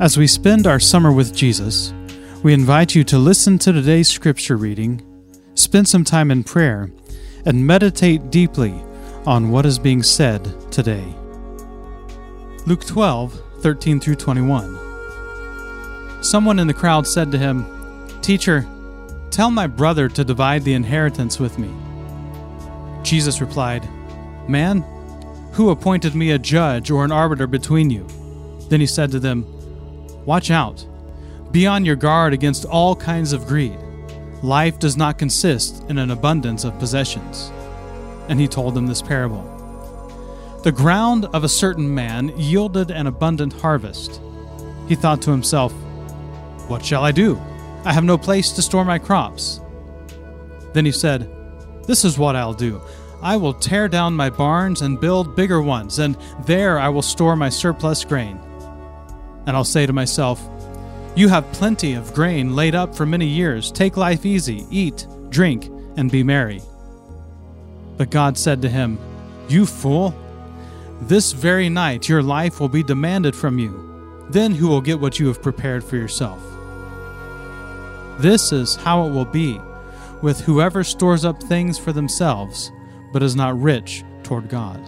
As we spend our summer with Jesus, we invite you to listen to today's scripture reading, spend some time in prayer, and meditate deeply on what is being said today. Luke 12, 13 through 21. Someone in the crowd said to him, Teacher, tell my brother to divide the inheritance with me. Jesus replied, Man, who appointed me a judge or an arbiter between you? Then he said to them, Watch out. Be on your guard against all kinds of greed. Life does not consist in an abundance of possessions. And he told them this parable The ground of a certain man yielded an abundant harvest. He thought to himself, What shall I do? I have no place to store my crops. Then he said, This is what I'll do. I will tear down my barns and build bigger ones, and there I will store my surplus grain. And I'll say to myself, You have plenty of grain laid up for many years. Take life easy, eat, drink, and be merry. But God said to him, You fool! This very night your life will be demanded from you. Then who will get what you have prepared for yourself? This is how it will be with whoever stores up things for themselves, but is not rich toward God.